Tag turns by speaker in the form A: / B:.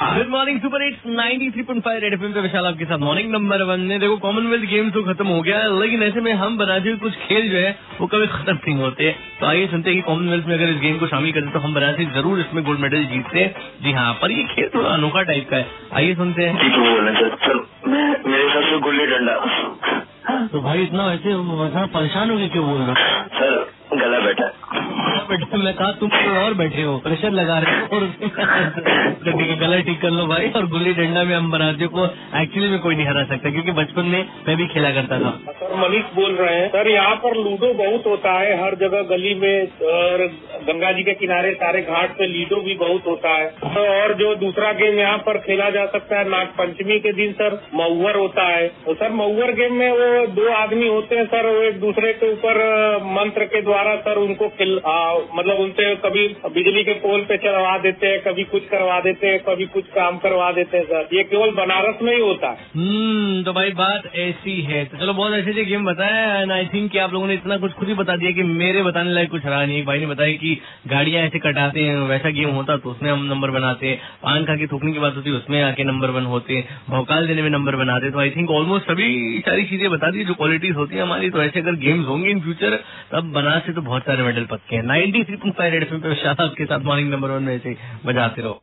A: Good morning super eight ninety three point five Red F M पे विशाल आपके साथ। Morning number one ने देखो कॉमनवेल्थ गेम्स तो खत्म हो गया है लेकिन ऐसे में हम बनारसी कुछ खेल जो है वो कभी खत्म नहीं होते। तो आइए सुनते हैं कि कॉमनवेल्थ में अगर इस गेम को शामिल करते तो हम बनारसी ज़रूर इसमें गोल्ड मेडल जीतते जी हाँ पर ये खेल थोड़ा अनोखा टाइप का है। आइए सुनते हैं।
B: मेरे हिसाब से गुल्ली डंडा।
A: तो भाई इतना ऐसे परेशान हो गए क्यों बोल रहे
B: बैठे
A: मैं कहा तुम तो और बैठे हो प्रेशर लगा रहे हो और तो ठीक है गला ठीक कर लो भाई और गुल्ली डंडा में हम बनाते को एक्चुअली में कोई नहीं हरा सकता क्योंकि बचपन में मैं भी खेला करता था।
C: सर मनीष बोल रहे हैं सर यहाँ पर लूडो बहुत होता है हर जगह गली में और गंगा जी के किनारे सारे घाट पे लूडो भी बहुत होता है। और जो दूसरा गेम यहाँ पर खेला जा सकता है नाग पंचमी के दिन सर मऊहर होता है। तो सर मऊहर गेम में वो दो आदमी होते हैं सर वो एक दूसरे के ऊपर मंत्र के द्वारा सर उनको किल, आ, मतलब उनसे कभी बिजली के पोल पे चढ़वा देते हैं, कभी कुछ करवा देते हैं, कभी कुछ काम करवा देते हैं, सर। ये केवल बनारस में ही होता है।
A: हम्म तो भाई बात ऐसी है। तो चलो, बहुत अच्छे गेम बताया एंड आई थिंक आप लोगों ने इतना कुछ खुद ही बता दिया कि मेरे बताने लायक कुछ रहा नहीं। भाई ने बताया कि गाड़ियाँ ऐसे कटाते हैं, वैसा गेम होता तो उसमें हम नंबर बनाते। हैं पान खा के थूकने की बात होती है उसमें आके नंबर वन होते। भौकाल देने में नंबर बनाते। तो आई थिंक ऑलमोस्ट सभी सारी चीज़ें बता दी, जो क्वालिटीज होती है हमारी तो ऐसे अगर गेम्स होंगे इन फ्यूचर तब बना से तो बहुत सारे मेडल पक्के हैं। नाइन 93.5 रेड पे शादाब के साथ मॉर्निंग नंबर वन में से बजाते रहो।